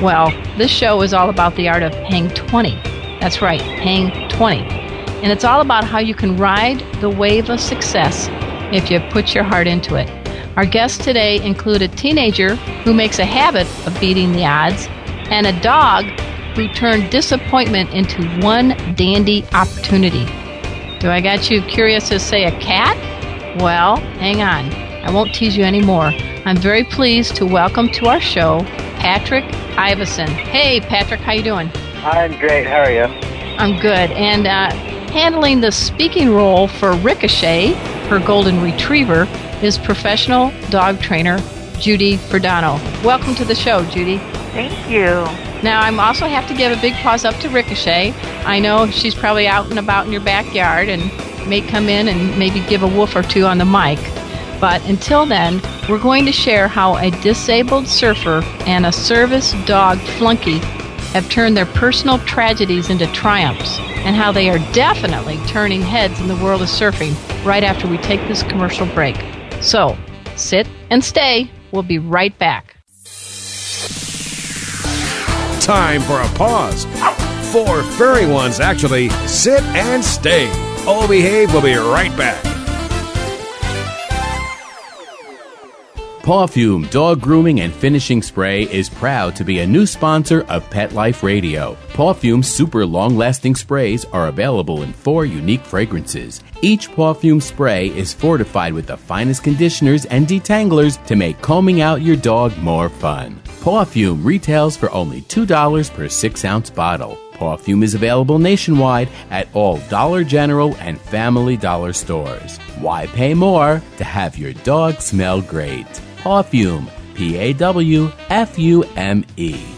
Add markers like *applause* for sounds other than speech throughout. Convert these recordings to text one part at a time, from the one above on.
Well, this show is all about the art of Hang 20. That's right, Hang 20. And it's all about how you can ride the wave of success if you put your heart into it. Our guests today include a teenager who makes a habit of beating the odds and a dog who turned disappointment into one dandy opportunity. Do I got you curious to say a cat? Well, hang on. I won't tease you anymore. I'm very pleased to welcome to our show Patrick Ivison. Hey, Patrick, how you doing? I'm great. How are you? I'm good. And uh, handling the speaking role for Ricochet, her golden retriever, is professional dog trainer Judy Fridono. Welcome to the show, Judy. Thank you. Now, I also have to give a big pause up to Ricochet. I know she's probably out and about in your backyard and may come in and maybe give a woof or two on the mic. But until then, we're going to share how a disabled surfer and a service dog flunky have turned their personal tragedies into triumphs and how they are definitely turning heads in the world of surfing right after we take this commercial break. So, sit and stay. We'll be right back. Time for a pause. Four furry ones, actually. Sit and stay. All Behave We'll be right back. Pawfume Dog Grooming and Finishing Spray is proud to be a new sponsor of Pet Life Radio. Pawfume super long lasting sprays are available in four unique fragrances. Each Pawfume spray is fortified with the finest conditioners and detanglers to make combing out your dog more fun. Pawfume retails for only $2 per 6 ounce bottle. Pawfume is available nationwide at all Dollar General and Family Dollar stores. Why pay more to have your dog smell great? Pawfume, P A W F U M E.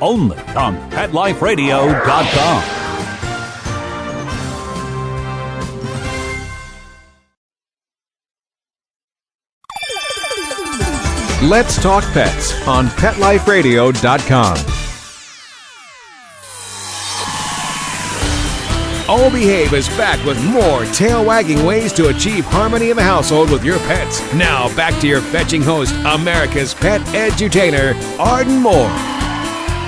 only on PetLifeRadio.com. Let's Talk Pets on PetLifeRadio.com. O Behave is back with more tail wagging ways to achieve harmony in the household with your pets. Now, back to your fetching host, America's pet edutainer, Arden Moore.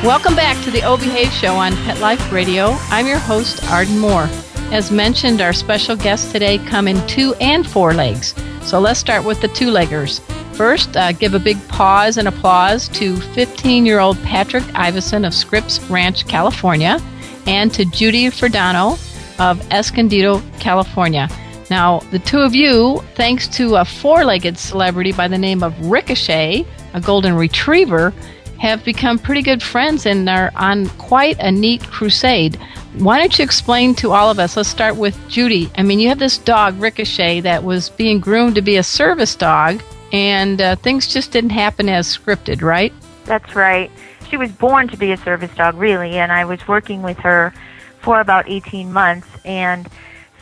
Welcome back to the O Show on Pet Life Radio. I'm your host, Arden Moore. As mentioned, our special guests today come in two and four legs. So let's start with the two leggers. First, uh, give a big pause and applause to 15 year old Patrick Ivison of Scripps Ranch, California, and to Judy Fridono of Escondido, California. Now, the two of you, thanks to a four legged celebrity by the name of Ricochet, a golden retriever, have become pretty good friends and are on quite a neat crusade. Why don't you explain to all of us? Let's start with Judy. I mean, you have this dog, Ricochet, that was being groomed to be a service dog, and uh, things just didn't happen as scripted, right? That's right. She was born to be a service dog, really, and I was working with her for about 18 months, and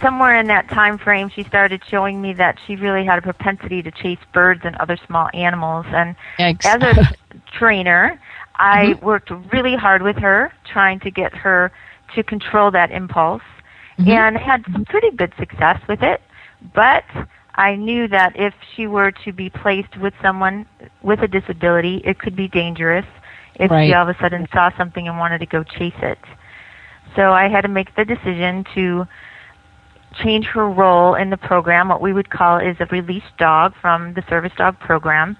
somewhere in that time frame she started showing me that she really had a propensity to chase birds and other small animals and Yikes. as a *laughs* trainer i Mhm. worked really hard with her trying to get her to control that impulse Mhm. and had some pretty good success with it but i knew that if she were to be placed with someone with a disability it could be dangerous if Right. she all of a sudden saw something and wanted to go chase it so i had to make the decision to change her role in the program. What we would call is a released dog from the service dog program.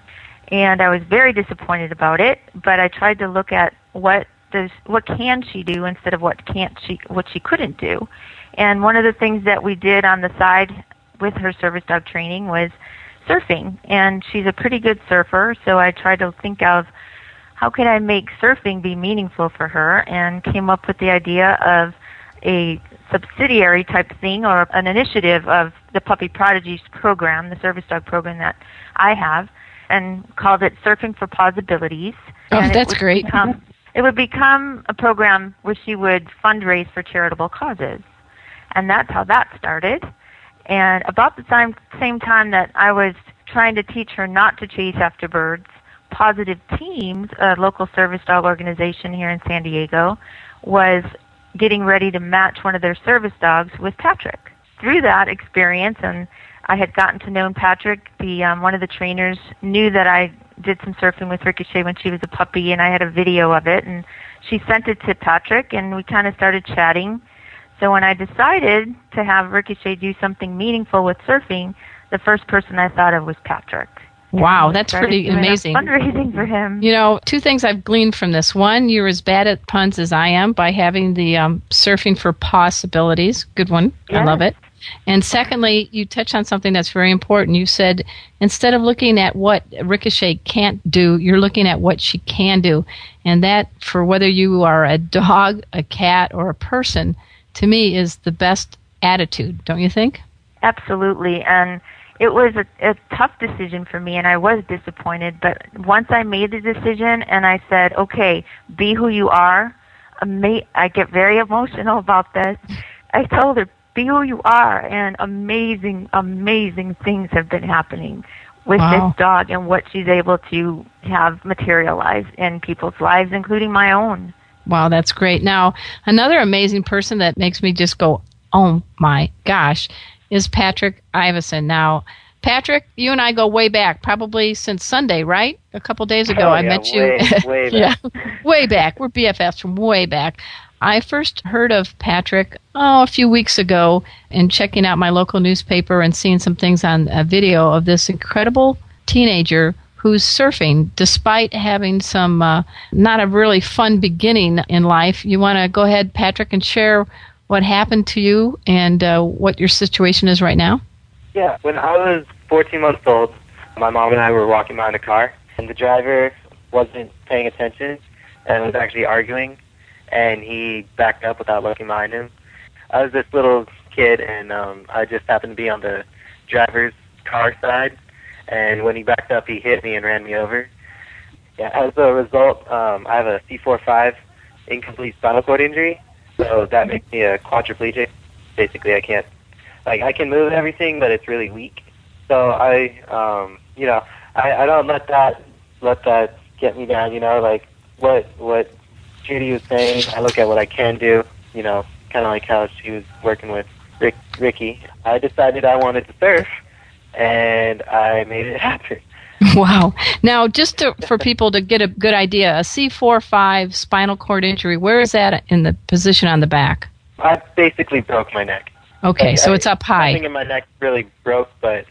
And I was very disappointed about it, but I tried to look at what does what can she do instead of what can't she what she couldn't do. And one of the things that we did on the side with her service dog training was surfing. And she's a pretty good surfer, so I tried to think of how could I make surfing be meaningful for her and came up with the idea of a subsidiary type thing or an initiative of the Puppy Prodigies program, the service dog program that I have, and called it Surfing for Possibilities. Oh, and that's great. Become, it would become a program where she would fundraise for charitable causes. And that's how that started. And about the same, same time that I was trying to teach her not to chase after birds, Positive Teams, a local service dog organization here in San Diego, was getting ready to match one of their service dogs with Patrick. Through that experience, and I had gotten to know Patrick, the um, one of the trainers knew that I did some surfing with Ricochet when she was a puppy, and I had a video of it, and she sent it to Patrick, and we kind of started chatting. So when I decided to have Ricochet do something meaningful with surfing, the first person I thought of was Patrick. Wow, that's pretty amazing. Fundraising for him. You know, two things I've gleaned from this. One, you're as bad at puns as I am by having the um, surfing for possibilities. Good one. I love it. And secondly, you touched on something that's very important. You said instead of looking at what Ricochet can't do, you're looking at what she can do. And that, for whether you are a dog, a cat, or a person, to me is the best attitude, don't you think? Absolutely. And it was a, a tough decision for me, and I was disappointed. But once I made the decision and I said, okay, be who you are, ama- I get very emotional about this. I told her, be who you are, and amazing, amazing things have been happening with Wow. this dog and what she's able to have materialized in people's lives, including my own. Wow, that's great. Now, another amazing person that makes me just go, oh my gosh, is Patrick Ivison. Now, Patrick, you and I go way back, probably since Sunday, right? A couple days ago, Oh, I yeah, met you. way- *laughs* way yeah, back. way back. We're BFFs from way back. I first heard of Patrick oh a few weeks ago in checking out my local newspaper and seeing some things on a video of this incredible teenager who's surfing despite having some uh, not a really fun beginning in life. You want to go ahead, Patrick, and share what happened to you and uh, what your situation is right now? Yeah, when I was 14 months old, my mom and I were walking behind a car, and the driver wasn't paying attention and was actually arguing, and he backed up without looking behind him. I was this little kid, and um, I just happened to be on the driver's car side, and when he backed up, he hit me and ran me over. Yeah, as a result, um, I have a C4-5 incomplete spinal cord injury, so that makes me a quadriplegic. Basically, I can't like I can move everything, but it's really weak. So I, um, you know, I, I don't let that let that get me down. You know, like what what Judy was saying. I look at what I can do. You know, kind of like how she was working with Rick, Ricky. I decided I wanted to surf, and I made it *laughs* happen. *laughs* Wow. Now, just to, for people to get a good idea, a C4-5 spinal cord injury, where is that in the position on the back? I basically broke my neck. Okay, Like, so I- it's up high. Nothing in my neck really broke, but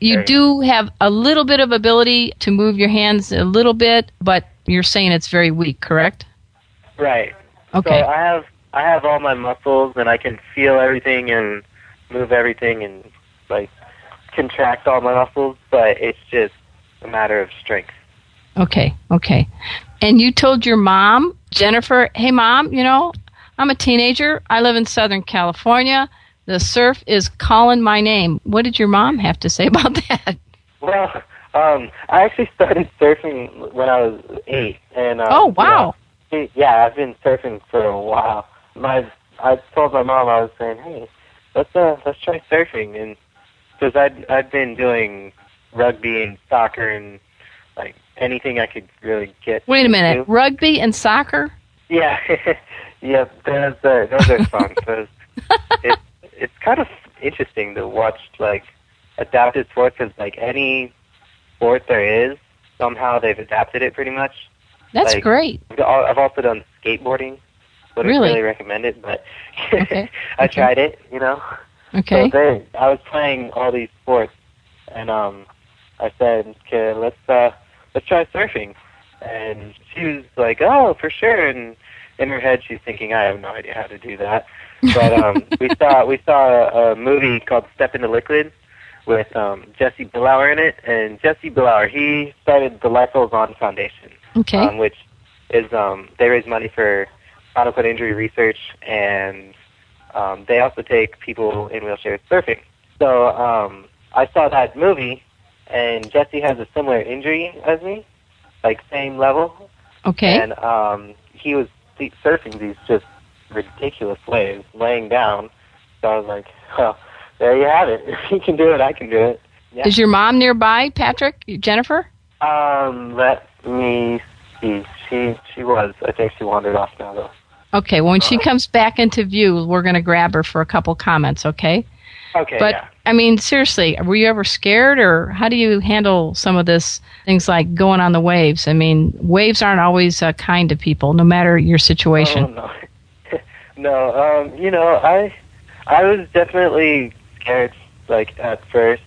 You do have a little bit of ability to move your hands a little bit, but you're saying it's very weak, correct? right. Okay. So I have I have all my muscles, and I can feel everything and move everything, and like contract all my muscles. But it's just a matter of strength. Okay, okay. And you told your mom, Jennifer, hey, mom, you know, I'm a teenager. I live in Southern California. The surf is calling my name. What did your mom have to say *laughs* about that? Well, um, I actually started surfing when I was eight, and um, Oh, wow. you know, yeah, I've been surfing for a while. My I told my mom I was saying, hey, let's uh let's try surfing, and because I'd I'd been doing rugby and soccer and like anything I could really get. Wait a minute. into. Rugby and soccer? Yeah, *laughs* yeah, those are those are fun. *laughs* Those, it's it's kind of interesting to watch like adapted sports because like any sport there is, somehow they've adapted it pretty much. That's Like, great. I've also done skateboarding. Wouldn't Really? really recommend it, but Okay, *laughs* I okay. tried it. You know. Okay. So they, I was playing all these sports, and um, I said, "Okay, let's uh, let's try surfing." And she was like, "Oh, for sure." And in her head, she's thinking, "I have no idea how to do that." But um, *laughs* we saw we saw a, a movie called Step into Liquid with um, Jesse Billauer in it, and Jesse Billauer he started the Life Goes On Foundation Okay. um, which is um, they raise money for spinal cord injury research, and um, they also take people in wheelchairs surfing. So um, I saw that movie, and Jesse has a similar injury as me, like same level, okay. and um, he was surfing these just ridiculous waves, laying down. So I was like, well, there you have it. *laughs* If he can do it, I can do it. Yeah. Is your mom nearby, Patrick? Jennifer? Um, let me see. She she was. I think she wandered off now though. Okay, well, when she comes back into view, we're going to grab her for a couple comments, okay? Okay. But yeah. I mean, seriously, were you ever scared, or how do you handle some of this things like going on the waves? I mean, waves aren't always uh, kind to people, no matter your situation. Oh, no. *laughs* no. Um. You know, I I was definitely scared. Like at first.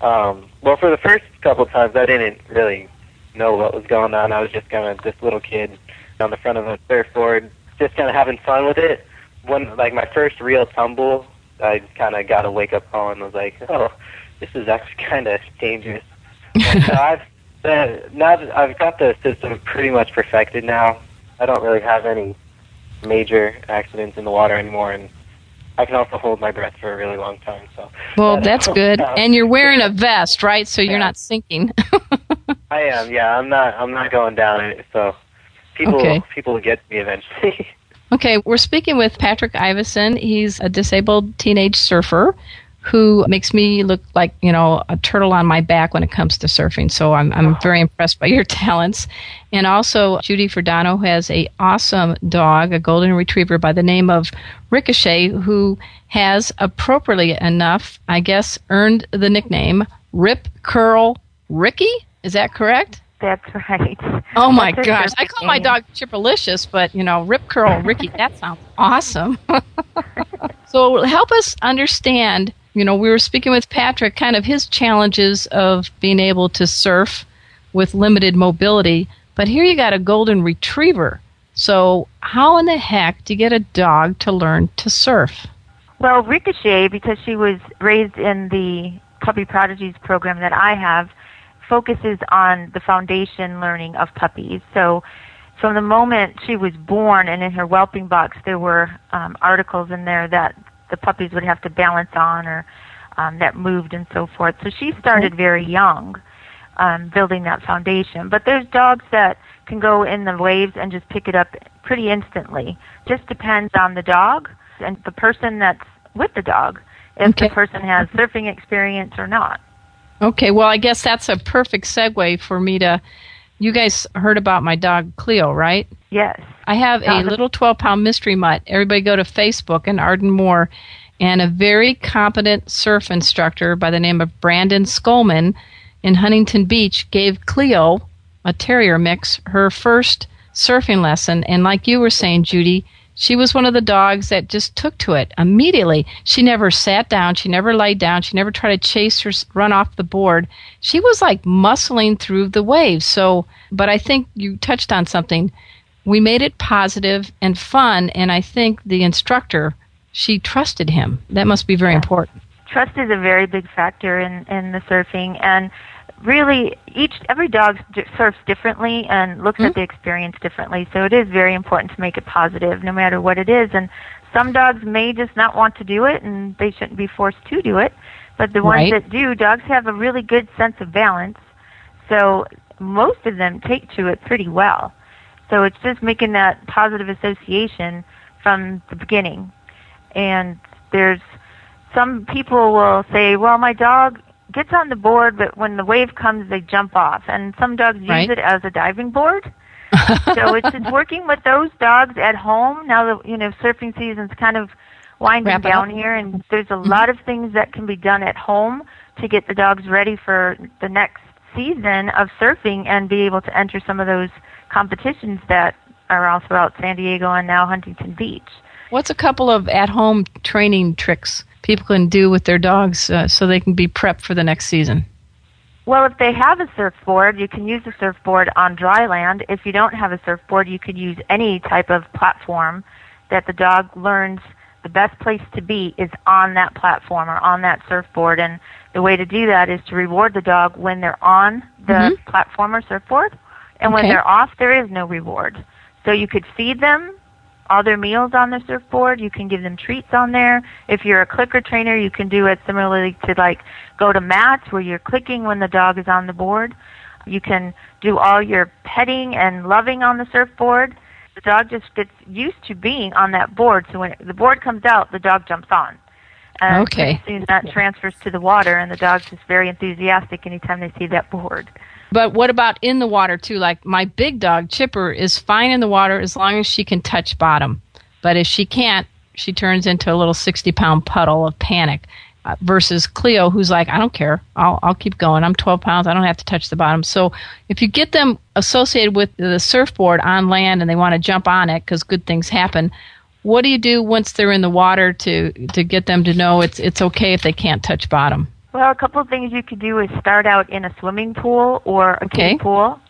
Um. Well, for the first couple times, I didn't really know what was going on. I was just kind of this little kid on the front of a surfboard, just kind of having fun with it. When like my first real tumble, I kind of got a wake up call and was like, oh, this is actually kind of dangerous. So I've uh, now that I've got the system pretty much perfected now. I don't really have any major accidents in the water anymore, and I can also hold my breath for a really long time. So Well, that *laughs* that's good. out. And you're wearing a vest, right? So you're Yeah. not sinking. *laughs* I am. Yeah, I'm not. I'm not going down. So people Okay. people will get me eventually. *laughs* Okay, we're speaking with Patrick Ivison. He's a disabled teenage surfer who makes me look like, you know, a turtle on my back when it comes to surfing. So I'm, I'm very impressed by your *laughs* talents. And also, Judy Fridono has a awesome dog, a golden retriever by the name of Ricochet, who has appropriately enough, I guess, earned the nickname Rip Curl Ricky. Is that correct? That's right. Oh my That's gosh! I call my dog Chipperlicious, but you know, Rip Curl Ricky. *laughs* That sounds awesome. *laughs* so help us understand. You know, we were speaking with Patrick, kind of his challenges of being able to surf with limited mobility. But here you got a golden retriever. So how in the heck do you get a dog to learn to surf? Well, Ricochet, because she was raised in the Puppy Prodigies program that I have, focuses on the foundation learning of puppies. So from the moment she was born and in her whelping box, there were um, articles in there that the puppies would have to balance on or um, that moved and so forth. So she started very young um, building that foundation. But there's dogs that can go in the waves and just pick it up pretty instantly. Just depends on the dog and the person that's with the dog, if Okay. the person has surfing experience or not. Okay, well, I guess that's a perfect segue for me to. You guys heard about my dog Cleo, right? Yes. I have a uh-huh. little 12 pound mystery mutt. Everybody go to Facebook and Arden Moore and a very competent surf instructor by the name of Brandon Skolman in Huntington Beach gave Cleo, a terrier mix, her first surfing lesson. And like you were saying, Judy, she was one of the dogs that just took to it immediately. She never sat down. She never laid down. She never tried to chase or run off the board. She was like muscling through the waves. So, but I think you touched on something. We made it positive and fun, and I think the instructor she trusted him. That must be very important. Trust is a very big factor in in the surfing, and really each every dog surfs differently and looks mm-hmm. at the experience differently. So it is very important to make it positive, no matter what it is. And some dogs may just not want to do it, and they shouldn't be forced to do it. But the ones right. that do, dogs have a really good sense of balance. So most of them take to it pretty well. So it's just making that positive association from the beginning and there's some people will say, well, my dog gets on the board, but when the wave comes, they jump off. And some dogs right. use it as a diving board. *laughs* so it's, it's working with those dogs at home. Now that, you know, surfing season's kind of winding Wrap down here, and there's a mm-hmm. lot of things that can be done at home to get the dogs ready for the next season of surfing and be able to enter some of those competitions that are all throughout San Diego and now Huntington Beach. What's a couple of at home training tricks people can do with their dogs uh, so they can be prepped for the next season? Well, if they have a surfboard, you can use the surfboard on dry land. If you don't have a surfboard, you could use any type of platform that the dog learns the best place to be is on that platform or on that surfboard. And the way to do that is to reward the dog when they're on the mm-hmm. platform or surfboard. And okay. when they're off, there is no reward. So you could feed them all their meals on the surfboard. You can give them treats on there. If you're a clicker trainer, you can do it similarly to like go to mats where you're clicking when the dog is on the board. You can do all your petting and loving on the surfboard. The dog just gets used to being on that board, so when the board comes out, the dog jumps on. And okay. soon that transfers to the water, and the dog's just very enthusiastic anytime they see that board. But what about in the water too? Like my big dog Chipper is fine in the water as long as she can touch bottom. But if she can't, she turns into a little 60 pound puddle of panic. Uh, versus Cleo, who's like, I don't care. I'll, I'll keep going. I'm 12 pounds. I don't have to touch the bottom. So if you get them associated with the surfboard on land and they want to jump on it because good things happen, what do you do once they're in the water to, to get them to know it's, it's okay if they can't touch bottom? Well, a couple of things you could do is start out in a swimming pool or a okay. kiddie pool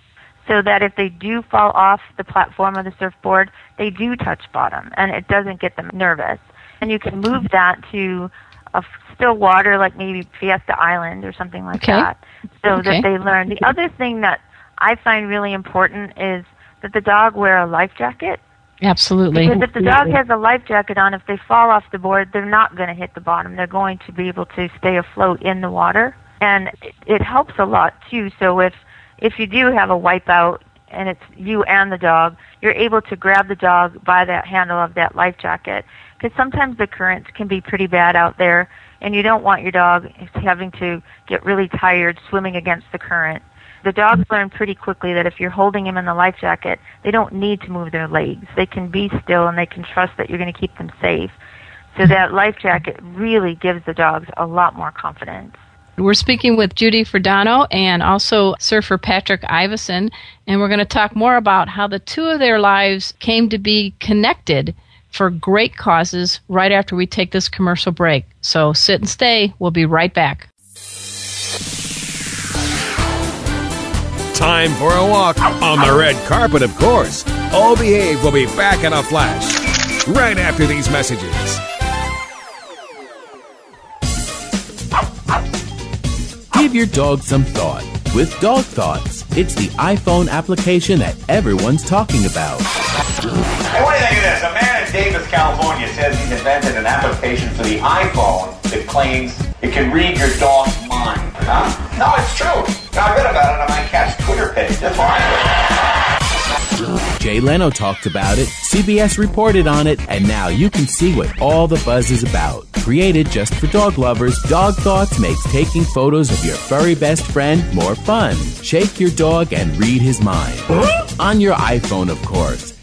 so that if they do fall off the platform of the surfboard, they do touch bottom and it doesn't get them nervous. And you can move that to a still water like maybe Fiesta Island or something like okay. that so okay. that they learn. The other thing that I find really important is that the dog wear a life jacket Absolutely. Because if the dog has a life jacket on, if they fall off the board, they're not going to hit the bottom. They're going to be able to stay afloat in the water, and it, it helps a lot too. So if if you do have a wipeout and it's you and the dog, you're able to grab the dog by that handle of that life jacket. Because sometimes the currents can be pretty bad out there, and you don't want your dog having to get really tired swimming against the current the dogs learn pretty quickly that if you're holding them in the life jacket, they don't need to move their legs. They can be still and they can trust that you're going to keep them safe. So that life jacket really gives the dogs a lot more confidence. We're speaking with Judy Fridono and also surfer Patrick Ivison, and we're going to talk more about how the two of their lives came to be connected for great causes right after we take this commercial break. So sit and stay. We'll be right back. Time for a walk on the red carpet, of course. All Behave will be back in a flash right after these messages. Give your dog some thought with Dog Thoughts. It's the iPhone application that everyone's talking about. What do you think of this? A man in Davis, California says he's invented an application for the iPhone that claims it can read your dog's mind. Huh? No, it's true. I read about it on my cat's Twitter page. That's why Jay Leno talked about it, CBS reported on it, and now you can see what all the buzz is about. Created just for dog lovers, Dog Thoughts makes taking photos of your furry best friend more fun. Shake your dog and read his mind. On your iPhone, of course.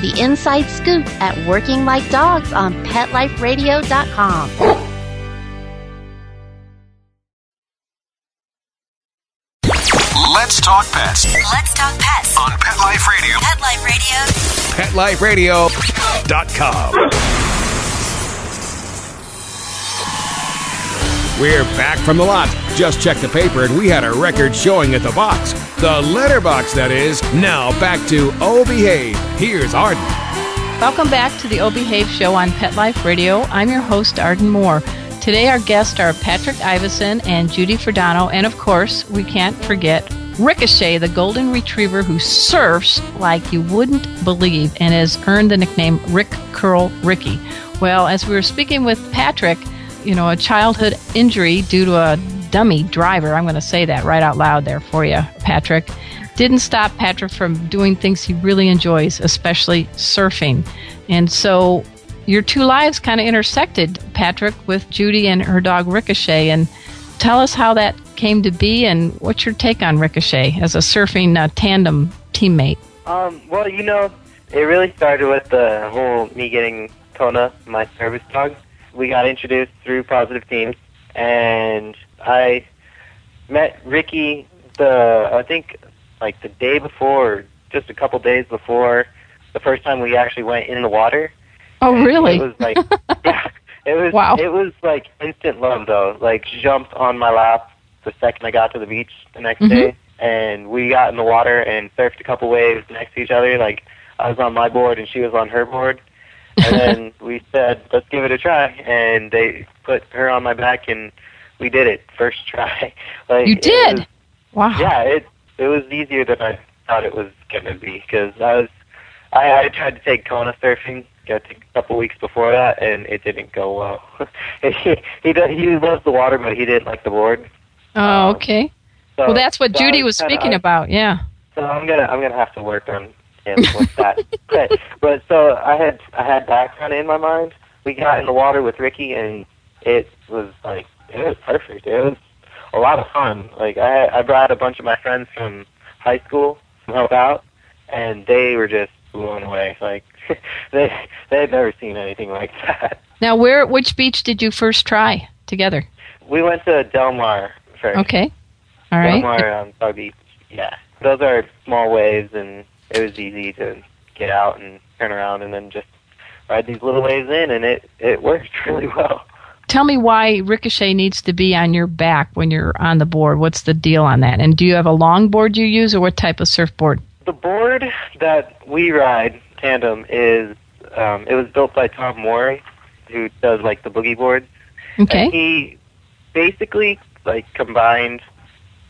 the inside scoop at Working Like Dogs on PetLifeRadio.com. Let's talk pets Let's talk pets on Pet Life Radio. Pet Life Radio. PetLifeRadio.com. We're back from the lot. Just checked the paper and we had a record showing at the box. The letterbox, that is. Now back to Oh Behave. Here's Arden. Welcome back to the O Behave Show on Pet Life Radio. I'm your host, Arden Moore. Today, our guests are Patrick Ivison and Judy Fridono, and of course, we can't forget Ricochet, the golden retriever who surfs like you wouldn't believe and has earned the nickname Rip Curl Ricky. Well, as we were speaking with Patrick, you know, a childhood injury due to a dummy driver, I'm going to say that right out loud there for you, Patrick, didn't stop Patrick from doing things he really enjoys, especially surfing. And so your two lives kind of intersected, Patrick, with Judy and her dog Ricochet. And tell us how that came to be and what's your take on Ricochet as a surfing uh, tandem teammate? Um, well, you know, it really started with the whole me getting Kona, my service dog. We got introduced through Positive Teams, and I met Ricky the I think like the day before, or just a couple days before the first time we actually went in the water. Oh, really? It was like *laughs* yeah, it was Wow. it was like instant love though. Like jumped on my lap the second I got to the beach the next Mhm. day, and we got in the water and surfed a couple waves next to each other. Like I was on my board and she was on her board, and then we said let's give it a try, and they put her on my back and we did it first *laughs* try. like You did? was- Wow. yeah, it it was easier than I thought it was gonna be because I was I, I tried to take Kona surfing I think a couple weeks before that and it didn't go well. *laughs* he he does, he loves the water but he didn't like the board. Oh, um, okay. So, well, that's what so Judy was kinda- speaking I- about. Yeah. So I'm gonna I'm gonna have to work on him with that. *laughs* but but so I had I had that kind of in my mind. We got in the water with Ricky and it was like it was perfect. It was a lot of fun. Like I I brought a bunch of my friends from high school to help out, and they were just blown away. Like *laughs* they they had never seen anything like that. Now, where, which beach did you first try together? We went to Del Mar first. Okay. all right. Del. Mar on Dog Beach. Yeah, those are small waves, and it was easy to get out and turn around, and then just ride these little waves in, and it it worked *laughs* really well. Tell me why Ricochet needs to be on your back when you're on the board. What's the deal on that? And do you have a long board you use, or what type of surfboard? The board that we ride tandem is um, it was built by Tom Morey, who does like the boogie boards. Okay. And he basically like combined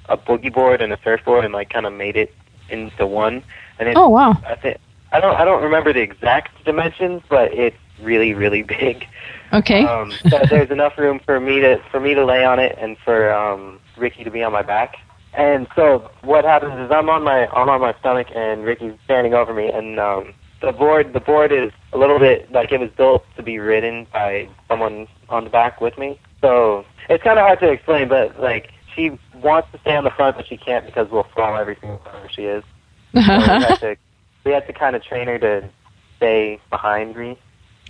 a boogie board and a surfboard and like kind of made it into one. And it, Oh, wow. I think I don't I don't remember the exact dimensions, but it's really really *laughs* big. Okay. Um, so *laughs* there's enough room for me to for me to lay on it and for um, Ricky to be on my back. And so what happens is I'm on my I'm on my stomach and Ricky's standing over me and um, the board the board is a little bit like it was built to be ridden by someone on the back with me. So it's kind of hard to explain, but like she wants to stay on the front, but she can't because we'll fall every single time she is. *laughs* So we had to we had to kind of train her to stay behind me.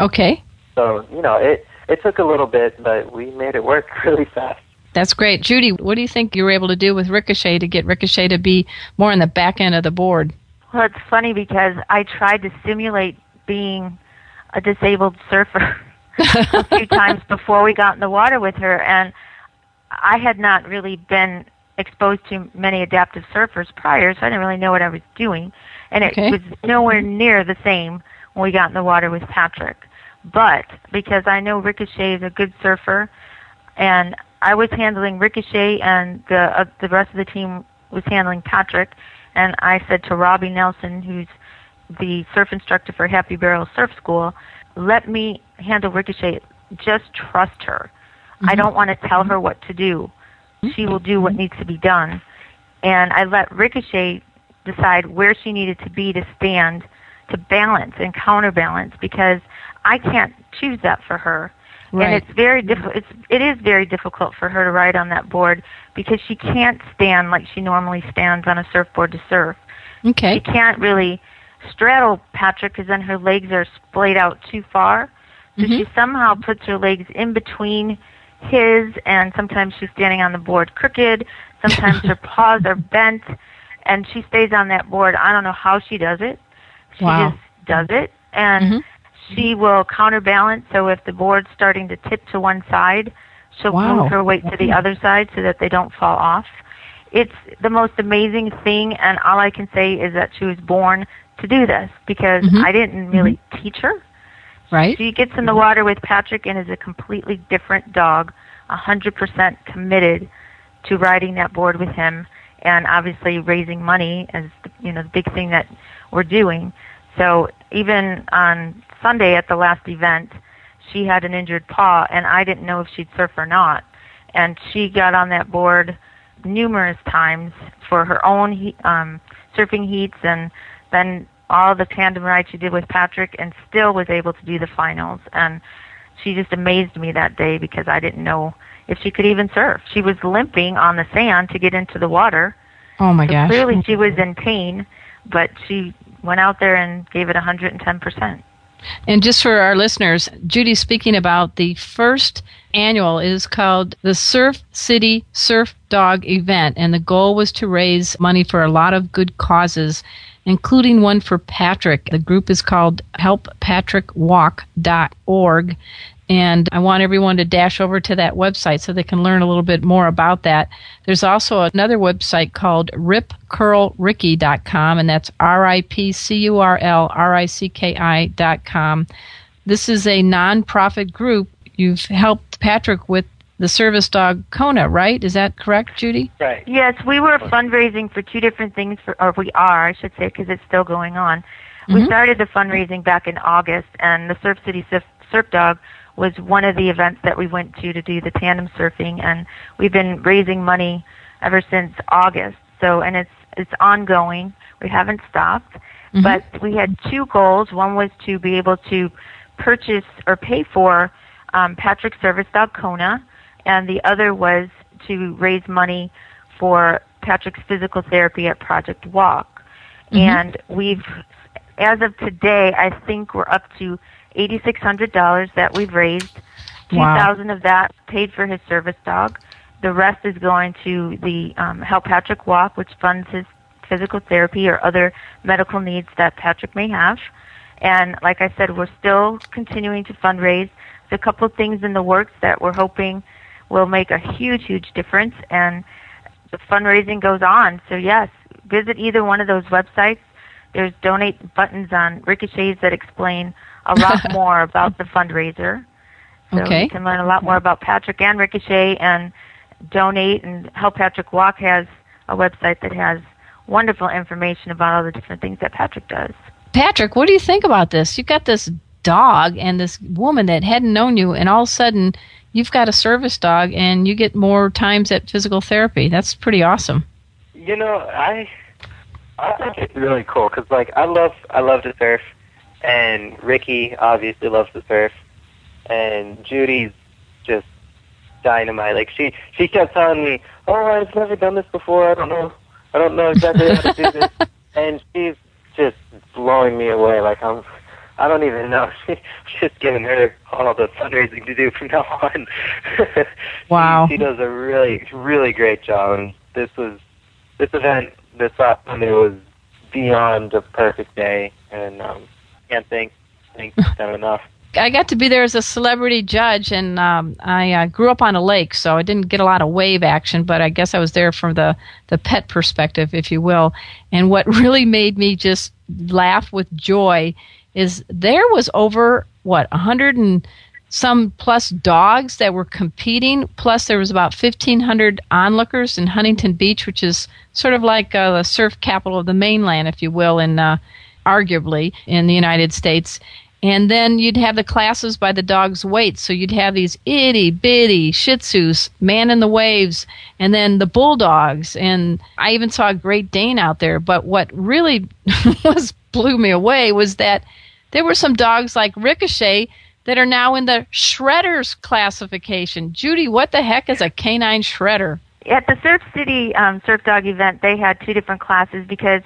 Okay. So you know it it took a little bit, but we made it work *laughs* really fast. That's great. Judy, what do you think you were able to do with Ricochet to get Ricochet to be more on the back end of the board? Well, it's funny because I tried to simulate being a disabled surfer *laughs* a few times before we got in the water with her, and I had not really been exposed to many adaptive surfers prior, so I didn't really know what I was doing, and it Okay. was nowhere near the same when we got in the water with Patrick. But because I know Ricochet is a good surfer, and I was handling Ricochet, and the uh, the rest of the team was handling Patrick, and I said to Robbie Nelson, who's the surf instructor for Happy Barrel Surf School, let me handle Ricochet. Just trust her. I don't want to tell her what to do. She will do what needs to be done. And I let Ricochet decide where she needed to be to stand to balance and counterbalance because I can't choose that for her. Right. And it's very difficult. It's it is very difficult for her to ride on that board because she can't stand like she normally stands on a surfboard to surf. Okay. She can't really straddle Patrick because then her legs are splayed out too far. So Mm-hmm. she somehow puts her legs in between his, and sometimes she's standing on the board crooked. Sometimes her *laughs* paws are bent, and she stays on that board. I don't know how she does it. She Wow. just does it, and she will counterbalance. So if the board's starting to tip to one side, she'll Wow. move her weight to the other side so that they don't fall off. It's the most amazing thing, and all I can say is that she was born to do this because Mhm. I didn't really teach her. Right. She gets in the water with Patrick and is a completely different dog, a hundred percent committed to riding that board with him, and obviously raising money the, you know the big thing that we're doing. So even on Sunday at the last event, she had an injured paw, and I didn't know if she'd surf or not. And she got on that board numerous times for her own um, surfing heats, and then all the tandem rides she did with Patrick, and still was able to do the finals. And she just amazed me that day because I didn't know if she could even surf. She was limping on the sand to get into the water. Oh my so gosh. Clearly, she was in pain, but she went out there and gave it 110%. And just for our listeners, Judy's speaking about the first annual it is called the Surf City Surf Dog event and the goal was to raise money for a lot of good causes including one for Patrick. The group is called helppatrickwalk.org and I want everyone to dash over to that website so they can learn a little bit more about that. There's also another website called ripcurlricky.com, and that's R-I-P-C-U-R-L-R-I-C-K-I dot com. This is a nonprofit group. You've helped Patrick with the service dog Kona, right? Is that correct, Judy? Right. Yes, we were fundraising for two different things, for, or we are, I should say, because it's still going on. We Mhm. started the fundraising back in August, and the Surf City Surf, Surf Dog was one of the events that we went to to do the tandem surfing, and we've been raising money ever since August. So, and it's it's ongoing. We haven't stopped, Mhm. but we had two goals. One was to be able to purchase or pay for um, Patrick's service dog Kona, and the other was to raise money for Patrick's physical therapy at Project Walk. Mhm. And we've, as of today, I think we're up to eighty-six hundred dollars that we've raised. Two Wow. thousand of that paid for his service dog. The rest is going to the um, Help Patrick Walk, which funds his physical therapy or other medical needs that Patrick may have. And like I said, we're still continuing to fundraise. There's a couple of things in the works that we're hoping will make a huge, huge difference. And the fundraising goes on. So yes, visit either one of those websites. There's donate buttons on ricochets that explain a *laughs* lot more about the fundraiser. So Okay. you can learn a lot more about Patrick and Ricochet and donate and help Patrick Walk has a website that has wonderful information about all the different things that Patrick does. Patrick, what do you think about this? You've got this dog and this woman that hadn't known you, and all of a sudden you've got a service dog and you get more times at physical therapy. That's pretty awesome. You know, I I think it's really cool because like I love I love to surf, and Ricky obviously loves to surf, and Judy's just dynamite. Like she she kept telling me, "Oh, I've never done this before. I don't know I don't know exactly how to do this," *laughs* and she's just blowing me away. Like I'm. I don't even know. *laughs* She's just giving her all the fundraising to do from now on. *laughs* Wow. she, she does a really, really great job. And this was this event this last Sunday was beyond a perfect day, and um, can't thank thank *laughs* them enough. I got to be there as a celebrity judge, and um, I uh, grew up on a lake, so I didn't get a lot of wave action. But I guess I was there from the the pet perspective, if you will. And what really made me just laugh with joy is there was over what a hundred and some plus dogs that were competing. Plus, there was about fifteen hundred onlookers in Huntington Beach, which is sort of like uh, the surf capital of the mainland, if you will, in uh, arguably in the United States. And then you'd have the classes by the dog's weight. So you'd have these itty bitty Shih Tzus, man in the waves, and then the bulldogs. And I even saw a Great Dane out there. But what really *laughs* was blew me away was that there were some dogs like Ricochet that are now in the shredders classification. Judy, what the heck is a canine shredder? At the Surf City um, Surf Dog event, they had two different classes because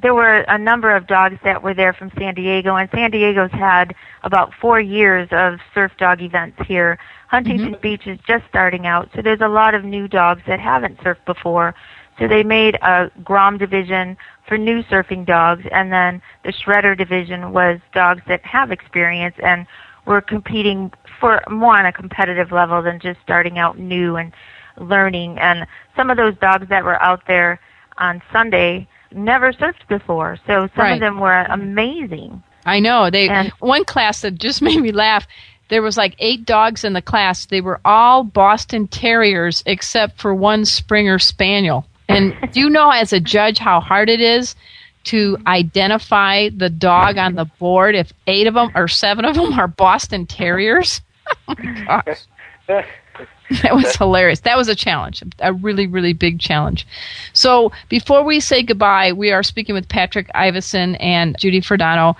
there were a number of dogs that were there from San Diego, and San Diego's had about four years of surf dog events here. Huntington Beach is just starting out, so there's a lot of new dogs that haven't surfed before. So they made a Grom division for new surfing dogs, and then the Shredder division was dogs that have experience and were competing for more on a competitive level than just starting out new and learning. And some of those dogs that were out there on Sunday never surfed before, so some Right. of them were amazing. I know. They one class that just *laughs* made me laugh. There was like eight dogs in the class. They were all Boston Terriers except for one Springer Spaniel. And do you know, as a judge, how hard it is to identify the dog on the board if eight of them or seven of them are Boston Terriers? *laughs* Oh. That was hilarious. That was a challenge, a really, really big challenge. So before we say goodbye, we are speaking with Patrick Ivison and Judy Fridono.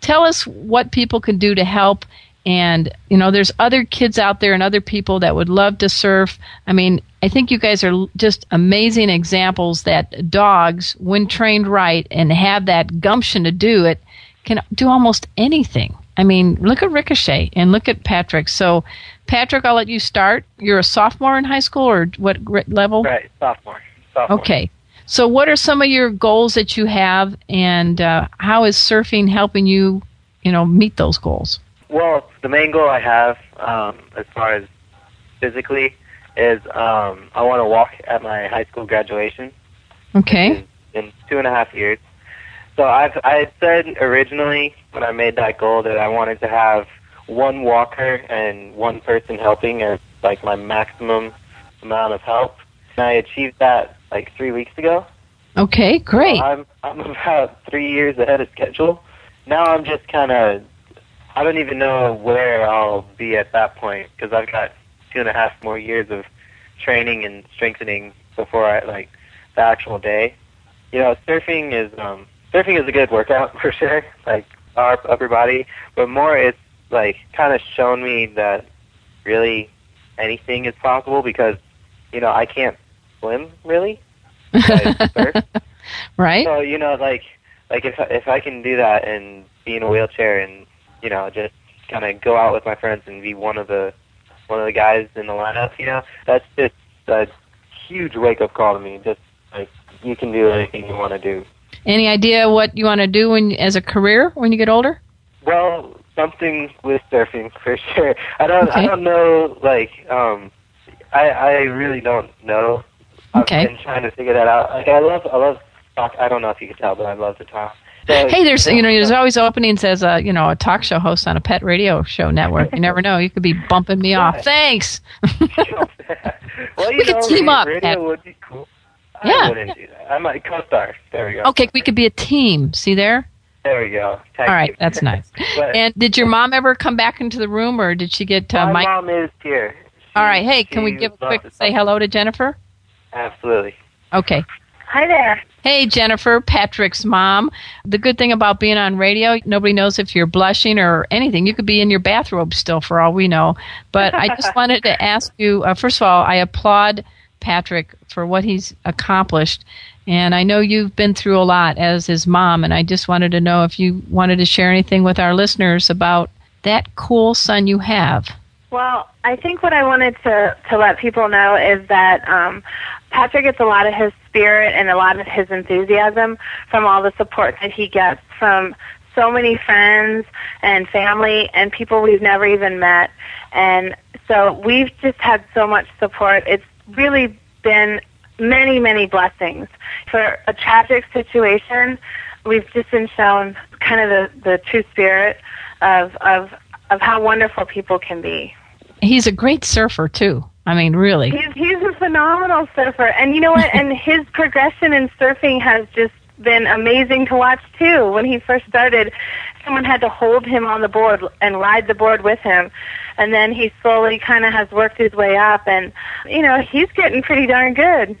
Tell us what people can do to help. And, you know, there's other kids out there and other people that would love to surf. I mean, I think you guys are just amazing examples that dogs, when trained right and have that gumption to do it, can do almost anything. I mean, look at Ricochet and look at Patrick. So, Patrick, I'll let you start. You're a sophomore in high school, or what level? Right, sophomore. Sophomore. Okay. So, what are some of your goals that you have, and uh, how is surfing helping you, you know, meet those goals? Well, the main goal I have, um, as far as physically, is um, I want to walk at my high school graduation Okay. in two and a half years. So I've I had said originally when I made that goal that I wanted to have one walker and one person helping as like my maximum amount of help. And I achieved that like three weeks ago. Okay. Great. So I'm I'm about three years ahead of schedule. Now I'm just kind of I don't even know where I'll be at that point because I've got two and a half more years of training and strengthening before I like the actual day. You know, surfing is um surfing is a good workout *laughs* for sure, like our upper body, but more it's like kind of shown me that really anything is possible because you know I can't swim really. *laughs* Right. So you know, like like if if I can do that and be in a wheelchair and you know just kind of go out with my friends and be one of the one of the guys in the lineup, you know, that's just a huge wake up call to me. Just like you can do anything you want to do. Any idea what you want to do when, as a career when you get older? Well, something with surfing *laughs* for sure. I don't I don't know like um I I really don't know. Okay. I've been trying to figure that out. Like I love I love talk I don't know if you can tell, but I love to talk. So, hey, there's you know there's always openings as a you know a talk show host on a pet radio show network. You never know. You could be bumping me off. Thanks. *laughs* *laughs* well, you we know, could team up. radio Pat. would be cool. Yeah. I wouldn't do that. I might co-star. There we go. Okay, we could be a team. See there? There we go. Tag All right, team. that's nice. *laughs* But And did your mom ever come back into the room, or did she get uh, my Mike? mom is here. All right, hey, can we give a quick say hello to Jennifer? Absolutely. Okay. Hi there. Hey, Jennifer, Patrick's mom. The good thing about being on radio, nobody knows if you're blushing or anything. You could be in your bathrobe still, for all we know. But I just *laughs* wanted to ask you uh, first of all, I applaud Patrick for what he's accomplished. And I know you've been through a lot as his mom, and I just wanted to know if you wanted to share anything with our listeners about that cool son you have. Well, I think what I wanted to to let people know is that um, Patrick gets a lot of his spirit and a lot of his enthusiasm from all the support that he gets from so many friends and family and people we've never even met. And so we've just had so much support. It's really been many, many blessings. For a tragic situation, we've just been shown kind of the, the true spirit of, of, of how wonderful people can be. He's a great surfer, too. I mean, really. He's he's a phenomenal surfer, and you know what? *laughs* and his progression in surfing has just been amazing to watch too. When he first started, someone had to hold him on the board and ride the board with him, and then he slowly kind of has worked his way up, and you know he's getting pretty darn good.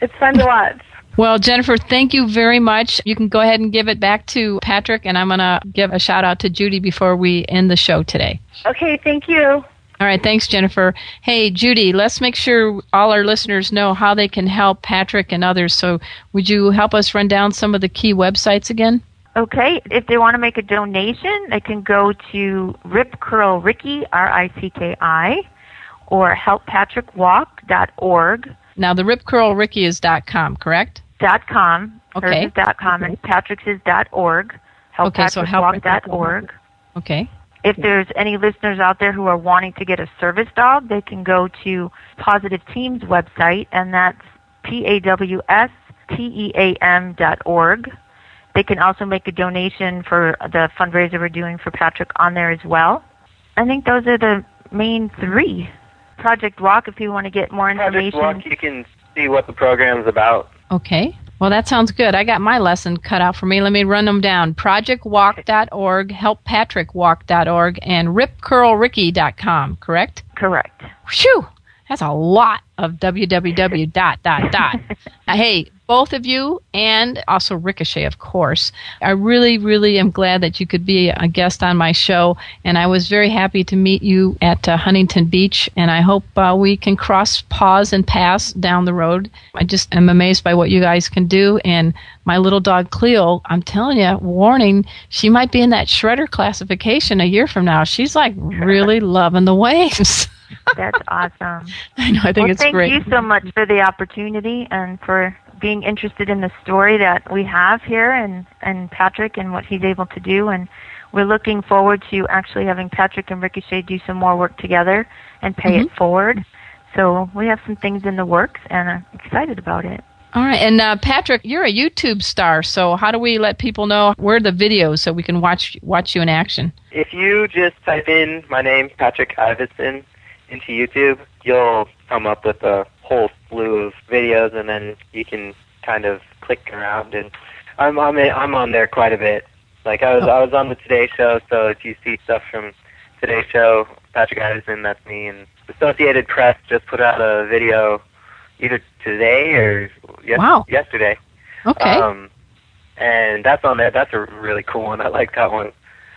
It's fun to watch. Well, Jennifer, thank you very much. You can go ahead and give it back to Patrick, and I'm going to give a shout out to Judy before we end the show today. Okay, thank you. All right, thanks, Jennifer. Hey, Judy, let's make sure all our listeners know how they can help Patrick and others. So, would you help us run down some of the key websites again? Okay, if they want to make a donation, they can go to Rip Curl Ricky, R-I-C-K-I, or helppatrickwalk.org. Now, the Rip Curl Ricky is dot .com, correct? Dot com. Okay. Hers is com, and Patrick's is dot org. Okay, so help- dot org. Okay. If there's any listeners out there who are wanting to get a service dog, they can go to Positive Team's website, and that's P-A-W-S-T-E-A-M dot org. They can also make a donation for the fundraiser we're doing for Patrick on there as well. I think those are the main three. Project Walk, if you want to get more Project information. Walk, you can see what the program's about. Okay. Well, that sounds good. I got my lesson cut out for me. Let me run them down. ProjectWalk.org, HelpPatrickWalk.org, and RipCurlRicky.com, correct? Correct. Phew! That's a lot of www dot dot dot. Now, *laughs* hey, both of you and also Ricochet, of course. I really, really am glad that you could be a guest on my show, and I was very happy to meet you at uh, Huntington Beach. And I hope uh, we can cross paws and pass down the road. I just am amazed by what you guys can do. And my little dog Cleo, I'm telling you, warning, she might be in that shredder classification a year from now. She's like really *laughs* loving the waves. *laughs* That's awesome. I know. I think well, it's thank great. you so much for the opportunity and for being interested in the story that we have here and, and Patrick and what he's able to do. And we're looking forward to actually having Patrick and Ricochet do some more work together and pay Mm-hmm. it forward. So we have some things in the works and I'm excited about it. All right, and uh, Patrick, you're a YouTube star, so how do we let people know where are the videos so we can watch watch you in action? If you just type in my name, Patrick Ivison, into YouTube, you'll come up with a whole slew of videos, and then you can kind of click around. And I'm I'm I'm on there quite a bit. Like I was I was on the Today Show, so if you see stuff from Today Show, Patrick Ivison, that's me. And Associated Press just put out a video either today or yes- Wow. yesterday. Okay. Um, and that's on there. That's a really cool one. I like that one.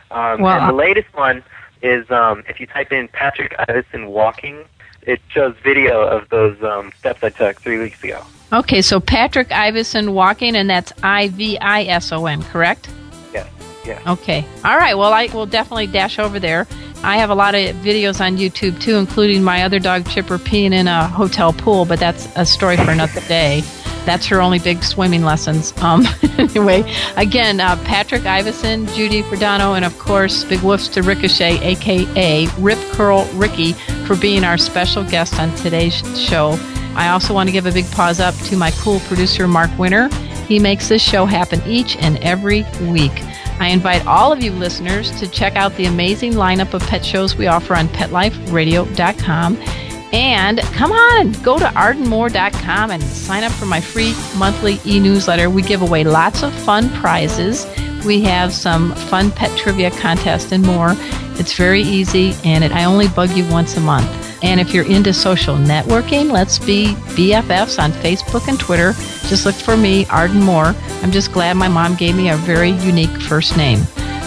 Um, Well, and the latest one is um, if you type in Patrick Ivison walking, it shows video of those um, steps I took three weeks ago. Okay, so Patrick Ivison walking, and that's I V I S O N, correct? Yes. Yeah. Okay. All right. Well, I will definitely dash over there. I have a lot of videos on YouTube too, including my other dog Chipper peeing in a hotel pool, but that's a story for another day. That's her only big swimming lessons. Um, *laughs* anyway, again, uh, Patrick Ivison, Judy Fridono, and of course, big woofs to Ricochet, aka Rip Curl Ricky, for being our special guest on today's show. I also want to give a big paws up to my cool producer, Mark Winter. He makes this show happen each and every week. I invite all of you listeners to check out the amazing lineup of pet shows we offer on PetLifeRadio.com. And come on, go to ardenmoore.com and sign up for my free monthly e newsletter. We give away lots of fun prizes. We have some fun pet trivia contests and more. It's very easy, and it, I only bug you once a month. And if you're into social networking, let's be BFFs on Facebook and Twitter. Just look for me, Arden Moore. I'm just glad my mom gave me a very unique first name.